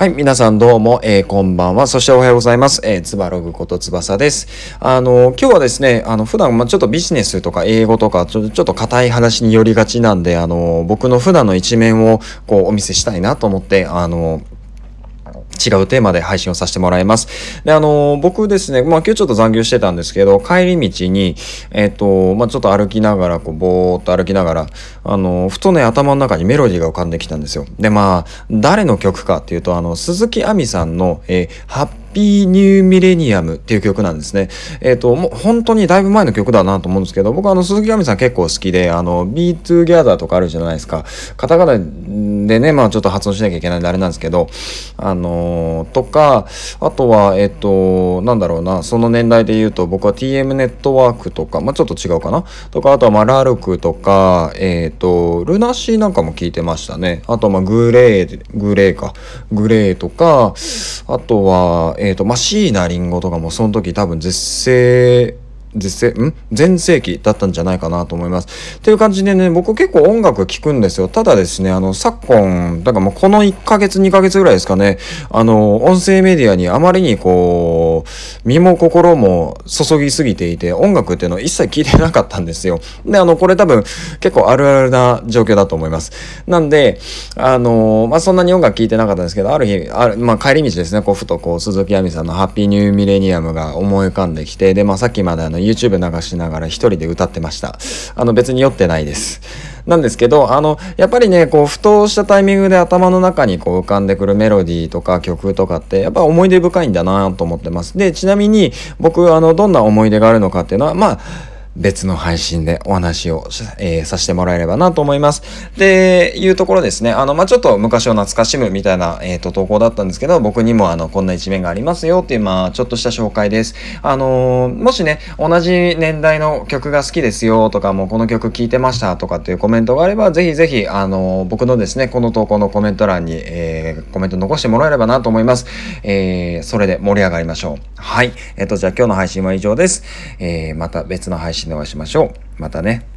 はい、皆さんどうも、えー、こんばんは。そしておはようございます。えー、つばログことつばさです。あの、今日はですね、あの、普段、ま、ちょっとビジネスとか英語とか、ちょちょっと硬い話によりがちなんで、あの、僕の普段の一面を、こう、お見せしたいなと思って、あの、違うテーマで配信をさせてもらいます。で、あの、僕ですね、まあ今日ちょっと残業してたんですけど、帰り道に、えっ、と、まあちょっと歩きながら、こう、ぼーっと歩きながら、あの、ふとね、頭の中にメロディーが浮かんできたんですよ。で、まあ、誰の曲かっていうと、あの、鈴木亜美さんの、えー、ハッピーニューミレニアムっていう曲なんですね。えっ、ー、と、もう本当にだいぶ前の曲だなと思うんですけど、僕はあの、鈴木亜美さん結構好きで、あの、Be Together とかあるじゃないですか。カタカナでね、まあちょっと発音しなきゃいけないんであれなんですけど、あのー、とか、あとは、えっ、ー、と、なんだろうな、その年代で言うと、僕は TM ネットワークとか、まあちょっと違うかな。とか、あとはまあラルクとか、えっ、と、ルナシーなんかも聞いてましたね。あとまあグレー、グレーか。グレーとか、あとは、えっ、ー、と、まあ、椎名林檎とかもその時多分絶世絶世ん？全盛期だったんじゃないかなと思います。っていう感じでね、僕結構音楽聴くんですよ。ただですね、あの、昨今、だからもうこの1ヶ月2ヶ月ぐらいですかね、あの、音声メディアにあまりにこう、身も心も注ぎすぎていて、音楽っていうのを一切聴いてなかったんですよ。で、あの、これ多分結構あるあるな状況だと思います。なんで、あの、まあ、そんなに音楽聴いてなかったんですけど、ある日、ある、まあ、帰り道ですね、こう、ふとこう、鈴木亜美さんのハッピーニューミレニアムが思い浮かんできて、で、まあ、さっきまであの、YouTube 流しながら一人で歌ってました。あの別に酔ってないです。なんですけど、あの、やっぱりね、こう、ふとしたタイミングで頭の中にこう浮かんでくるメロディーとか曲とかって、やっぱ思い出深いんだなと思ってます。で、ちなみに僕、あの、どんな思い出があるのかっていうのは、まあ、別の配信でお話を、えー、させてもらえればなと思います。で、いうところですね。あの、まあ、ちょっと昔を懐かしむみたいな、えっ、ー、と、投稿だったんですけど、僕にもあの、こんな一面がありますよっていう、まあ、ちょっとした紹介です。あのー、もしね、同じ年代の曲が好きですよとか、もうこの曲聴いてましたとかっていうコメントがあれば、ぜひぜひ、あの僕のですね、この投稿のコメント欄に、えコメント残してもらえればなと思います。えそれで盛り上がりましょう。はい。えっ、と、じゃあ今日の配信は以上です。えまた別の配信でお会いしましょう。またね。